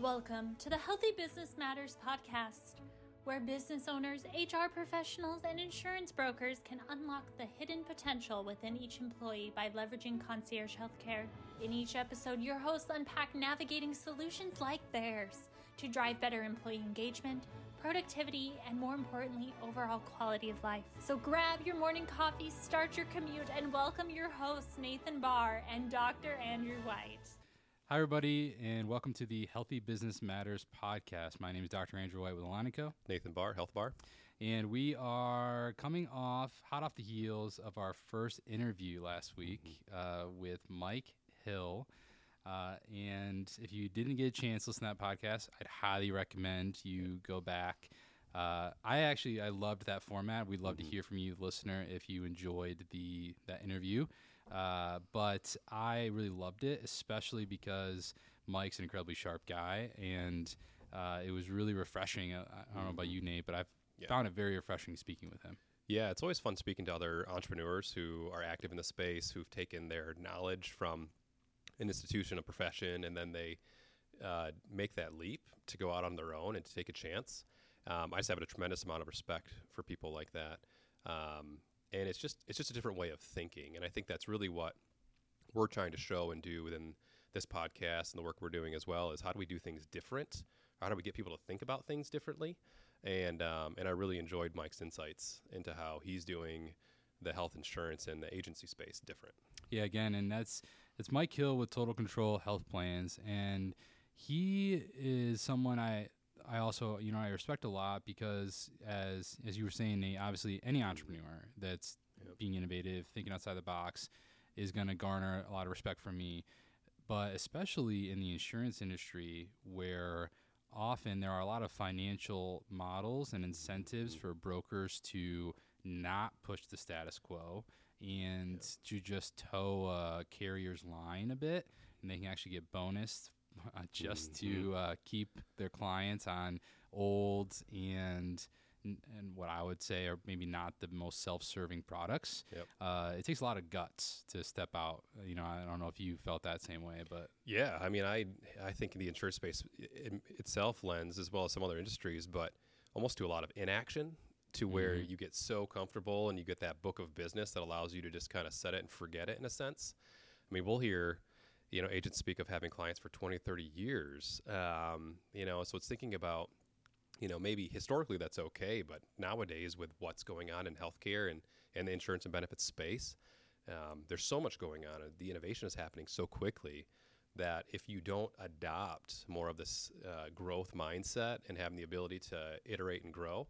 Welcome to the Healthy Business Matters podcast, where business owners, HR professionals, and insurance brokers can unlock the hidden potential within each employee by leveraging concierge healthcare. In each episode, your hosts unpack navigating solutions like theirs to drive better employee engagement, productivity, and more importantly, overall quality of life. So grab your morning coffee, start your commute, and welcome your hosts, Nathan Baar and Dr. Andrew White. Hi, everybody, and welcome to the Healthy Business Matters podcast. My name is Dr. Andrew White with Alanico. Nathan Baar, Health Bar. And we are coming off, hot off the heels of our first interview last week uh, with Mike Hill. Uh, and if you didn't get a chance to listen to that podcast, I'd highly recommend you go back. Uh, I actually I loved that format. We'd love to hear from you, listener, if you enjoyed the that interview. Uh, but I really loved it, especially because Mike's an incredibly sharp guy, and uh, it was really refreshing. I, I don't know about you, Nate, but I've Yeah. found it very refreshing speaking with him. Yeah, it's always fun speaking to other entrepreneurs who are active in the space, who've taken their knowledge from an institution, a profession, and then they uh, make that leap to go out on their own and to take a chance. Um, I just have a tremendous amount of respect for people like that, um, and it's just it's just a different way of thinking, and I think that's really what we're trying to show and do within this podcast and the work we're doing as well is how do we do things different? How do we get people to think about things differently? And um, and I really enjoyed Mike's insights into how he's doing the health insurance and the agency space different. Yeah, again, and that's it's Mike Hill with Total Control Health Plans, and he is someone I I also you know I respect a lot because as as you were saying, Nate, obviously any entrepreneur that's being innovative, thinking outside the box, is going to garner a lot of respect from me, but especially in the insurance industry where often there are a lot of financial models and incentives mm-hmm. for brokers to not push the status quo and to just toe a carrier's line a bit and they can actually get bonus uh, just to uh, keep their clients on old and and what I would say are maybe not the most self-serving products. Yep. Uh, it takes a lot of guts to step out. You know, I don't know if you felt that same way, but Yeah, I mean, I I think the insurance space itself lends as well as some other industries, but almost to a lot of inaction to where you get so comfortable and you get that book of business that allows you to just kind of set it and forget it in a sense. I mean, we'll hear, you know, agents speak of having clients for 20, 30 years. Um, you know, so it's thinking about, you know, maybe historically that's okay, but nowadays with what's going on in healthcare and, and the insurance and benefits space, um, there's so much going on. and The innovation is happening so quickly that if you don't adopt more of this uh, growth mindset and having the ability to iterate and grow,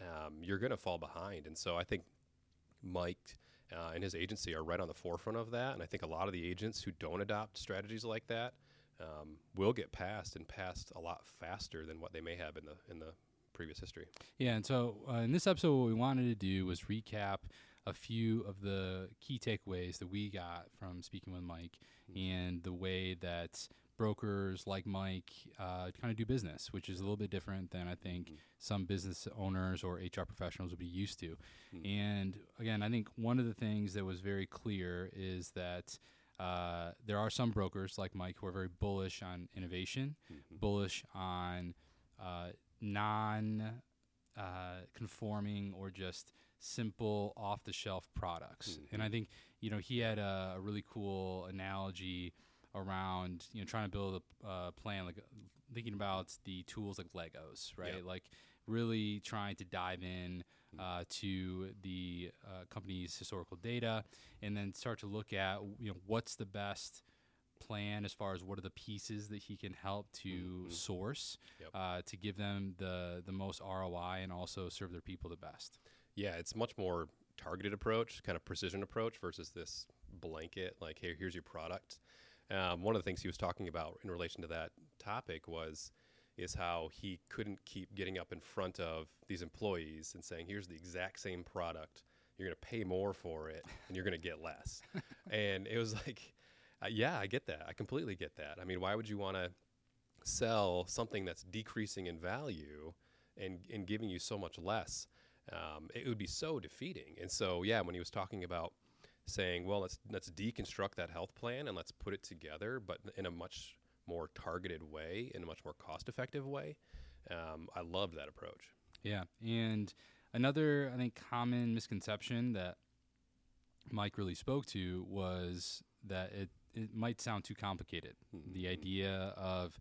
um, you're going to fall behind. And so I think Mike uh, and his agency are right on the forefront of that. And I think a lot of the agents who don't adopt strategies like that um, will get passed and passed a lot faster than what they may have in the in the previous history. Yeah, and so uh, in this episode, what we wanted to do was recap a few of the key takeaways that we got from speaking with Mike and the way that brokers like Mike uh, kind of do business, which is a little bit different than I think some business owners or HR professionals would be used to. And again, I think one of the things that was very clear is that. Uh, there are some brokers like Mike who are very bullish on innovation, bullish on uh, non uh, conforming or just simple off the shelf products. And I think, you know, he had a, a really cool analogy around, you know, trying to build a uh, plan, like thinking about the tools like Legos, right? Like really trying to dive in uh, to the uh, company's historical data and then start to look at, you know, what's the best plan as far as what are the pieces that he can help to source Yep. uh, to give them the the most ROI and also serve their people the best. Yeah, it's much more targeted approach, kind of precision approach versus this blanket like, hey, here's your product. Um, one of the things he was talking about in relation to that topic was is how he couldn't keep getting up in front of these employees and saying, here's the exact same product. You're going to pay more for it and you're going to get less. and it was like, uh, yeah, I get that. I completely get that. I mean, why would you want to sell something that's decreasing in value and, and giving you so much less? Um, it would be so defeating. And so, yeah, when he was talking about saying, well, let's let's deconstruct that health plan and let's put it together, but in a much more targeted way, in a much more cost effective way. Um, I loved that approach. Yeah, and another I think common misconception that Mike really spoke to was that it it might sound too complicated. Mhm. The idea of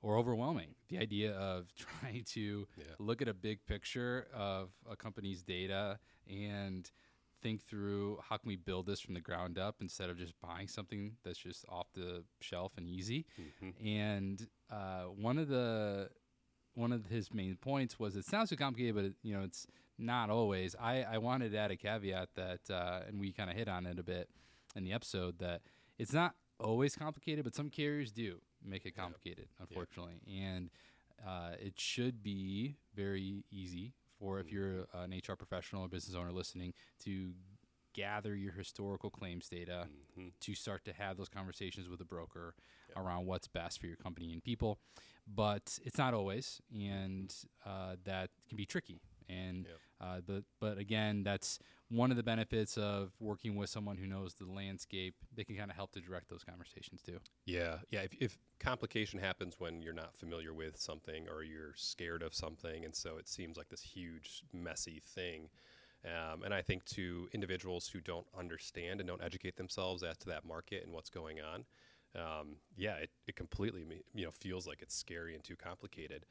or overwhelming. The idea of trying to Yeah. look at a big picture of a company's data and think through how can we build this from the ground up instead of just buying something that's just off the shelf and easy. Mhm. And uh, one of the one of his main points was it sounds too complicated, but it, you know it's not always. I, I wanted to add a caveat that, uh, and we kind of hit on it a bit in the episode that it's not always complicated, but some carriers do make it complicated, unfortunately, and uh, it should be very easy for if you're an HR professional or business owner listening to gather your historical claims data Mhm. to start to have those conversations with a broker Yep. around what's best for your company and people. But it's not always, and uh, that can be tricky. And Yep. Uh, but but again, that's one of the benefits of working with someone who knows the landscape. They can kind of help to direct those conversations too. Yeah, yeah. If, if complication happens when you're not familiar with something or you're scared of something, and so it seems like this huge, messy thing. Um, and I think to individuals who don't understand and don't educate themselves as to that market and what's going on, um, yeah, it, it completely you know feels like it's scary and too complicated.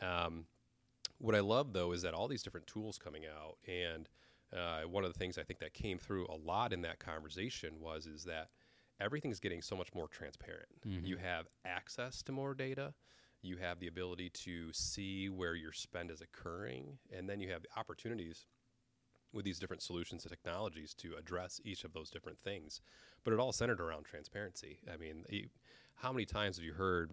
Um, what I love though is that all these different tools coming out, and uh, one of the things I think that came through a lot in that conversation was is that everything's getting so much more transparent. You have access to more data. You have the ability to see where your spend is occurring, and then you have the opportunities with these different solutions and technologies to address each of those different things. But it all centered around transparency. I mean, how many times have you heard?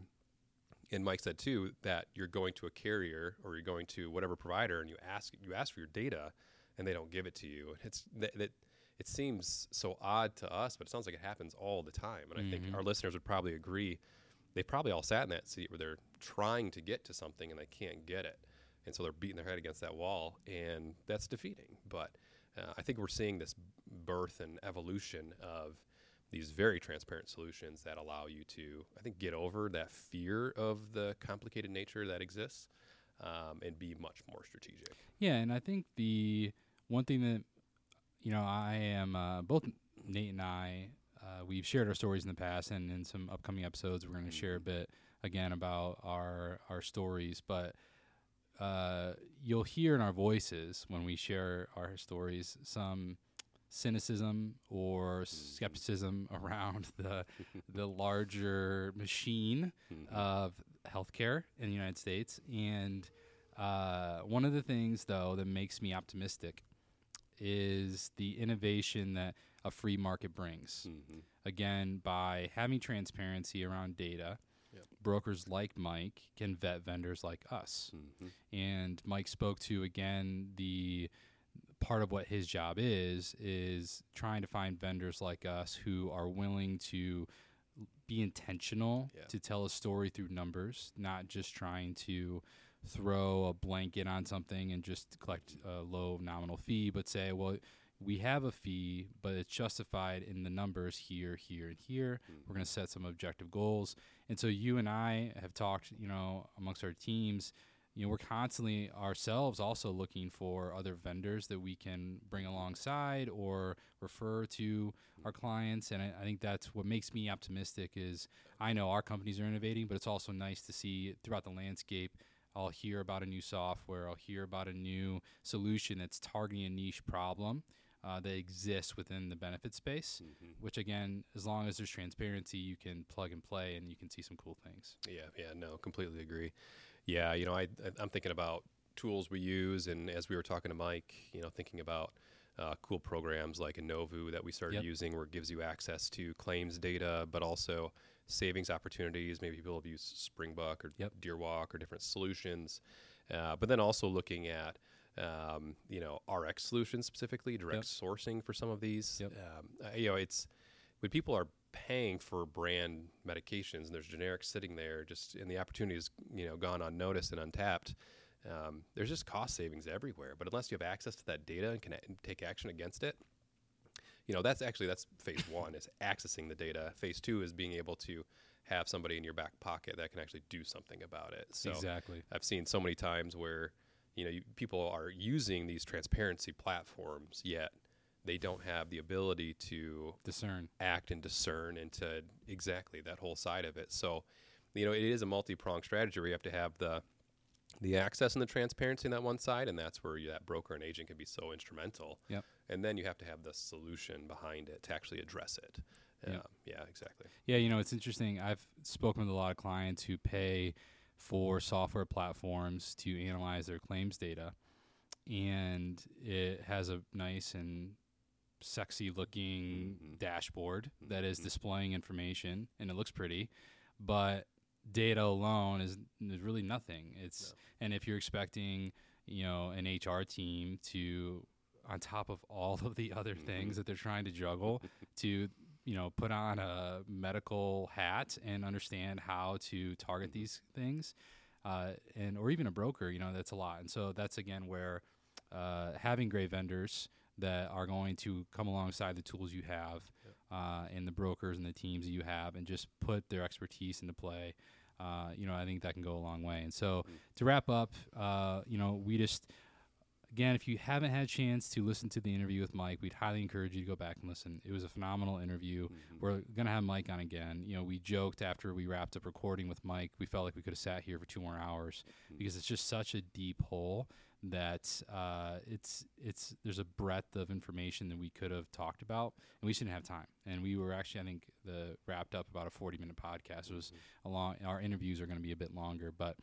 And Mike said too that you're going to a carrier or you're going to whatever provider, and you ask you ask for your data, and they don't give it to you. It's that, that it seems so odd to us, but it sounds like it happens all the time. And I think our listeners would probably agree. They probably all sat in that seat where they're trying to get to something and they can't get it, and so they're beating their head against that wall, and that's defeating. But uh, I think we're seeing this birth and evolution of these very transparent solutions that allow you to, I think, get over that fear of the complicated nature that exists um, and be much more strategic. Yeah, and I think the one thing that you know I am uh, both Nate and I uh, we've shared our stories in the past, and in some upcoming episodes we're going to share a bit again about our our stories, but. Uh, you'll hear in our voices when we share our stories some cynicism or skepticism around the the larger machine of healthcare in the United States. And uh, one of the things, though, that makes me optimistic is the innovation that a free market brings. Mm-hmm. Again, by having transparency around data, Yep. brokers like Mike can vet vendors like us. Mm-hmm. And Mike spoke to again the part of what his job is is trying to find vendors like us who are willing to be intentional Yeah. to tell a story through numbers, not just trying to throw a blanket on something and just collect a low nominal fee, but say, well, we have a fee, but it's justified in the numbers here, here, and here. Hmm. We're going to set some objective goals. And so you and I have talked, you know, amongst our teams, you know, we're constantly ourselves also looking for other vendors that we can bring alongside or refer to our clients. And I, I think that's what makes me optimistic is I know our companies are innovating, but it's also nice to see throughout the landscape. I'll hear about a new software. I'll hear about a new solution that's targeting a niche problem uh, that exists within the benefit space. Which again, as long as there's transparency, you can plug and play, and you can see some cool things. Yeah, yeah, no, completely agree. Yeah, you know, I, I'm thinking about tools we use, and as we were talking to Mike, you know, thinking about uh, cool programs like Innovu that we started Yep. using, where it gives you access to claims data, but also savings opportunities. Maybe people have used Springbuk or Yep. Deerwalk or different solutions, uh, but then also looking at um, you know RX solutions specifically, direct Yep. sourcing for some of these. Um, you know, it's when people are paying for brand medications and there's generics sitting there just and the opportunity is you know gone unnoticed and untapped um, there's just cost savings everywhere but unless you have access to that data and can a- take action against it you know that's actually that's phase one is accessing the data phase two is being able to have somebody in your back pocket that can actually do something about it. So exactly. I've seen so many times where you know you, people are using these transparency platforms, yet they don't have the ability to Discern. act and discern into exactly that whole side of it. So, you know, it is a multi-pronged strategy where you have to have the the access and the transparency on that one side, and that's where you, that broker and agent can be so instrumental. Yep. And then you have to have the solution behind it to actually address it. Yep. Um, yeah, exactly. Yeah, you know, it's interesting. I've spoken with a lot of clients who pay for software platforms to analyze their claims data, and it has a nice and sexy looking Mhm. dashboard that is Mhm. displaying information and it looks pretty, but data alone is, is really nothing. It's No. and if you're expecting, you know, an HR team to on top of all of the other things Mhm. that they're trying to juggle to you know put on a medical hat and understand how to target Mhm. these things uh, and or even a broker you know that's a lot and so that's again where uh, having great vendors that are going to come alongside the tools you have Yep. uh, and the brokers and the teams that you have and just put their expertise into play uh, you know i think that can go a long way and so Mhm. to wrap up uh, you know we just again, if you haven't had a chance to listen to the interview with Mike, we'd highly encourage you to go back and listen. It was a phenomenal interview. Mhm. We're gonna have Mike on again. You know, we joked after we wrapped up recording with Mike, we felt like we could have sat here for two more hours Mhm. because it's just such a deep hole that uh, it's it's there's a breadth of information that we could have talked about, and we just didn't have time. And we were actually, I think, the wrapped up about a 40 minute podcast. It was Mhm. a long. Our interviews are going to be a bit longer, but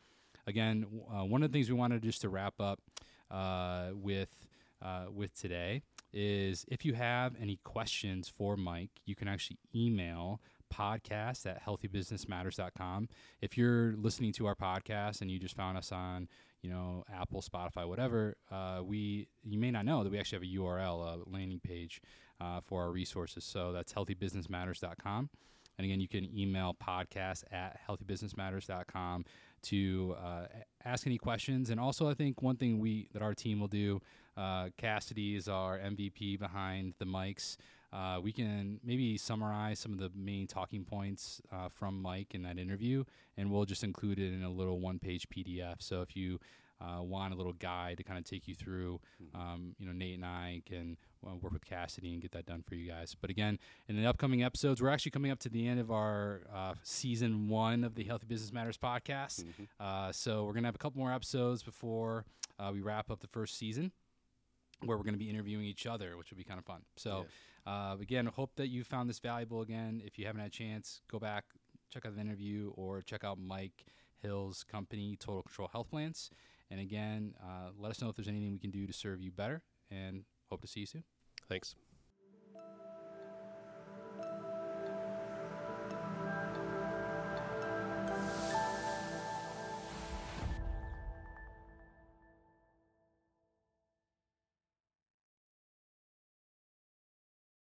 again, uh, one of the things we wanted just to wrap up uh, with uh, with today is if you have any questions for Mike, you can actually email podcast at healthybusinessmatters.com. If you're listening to our podcast and you just found us on, you know, Apple, Spotify, whatever, uh, we you may not know that we actually have a URL, a landing page uh, for our resources. So that's healthybusinessmatters.com. And again, you can email podcast at healthybusinessmatters.com to uh, ask any questions. And also, I think one thing we that our team will do, uh, Cassidy is our MVP behind the mics. Uh, we can maybe summarize some of the main talking points uh, from Mike in that interview, and we'll just include it in a little one-page PDF. So if you uh, want a little guide to kind of take you through, Mhm. um, you know, Nate and I can uh, work with Cassidy and get that done for you guys. But again, in the upcoming episodes, we're actually coming up to the end of our uh, season one of the Healthy Business Matters podcast. Mhm. Uh, so we're gonna have a couple more episodes before uh, we wrap up the first season, where we're gonna be interviewing each other, which will be kind of fun. So uh, again, hope that you found this valuable. Again, if you haven't had a chance, go back, check out the interview, or check out Mike Hill's company, Total Control Health Plans. And again, uh, let us know if there's anything we can do to serve you better, and hope to see you soon. Thanks.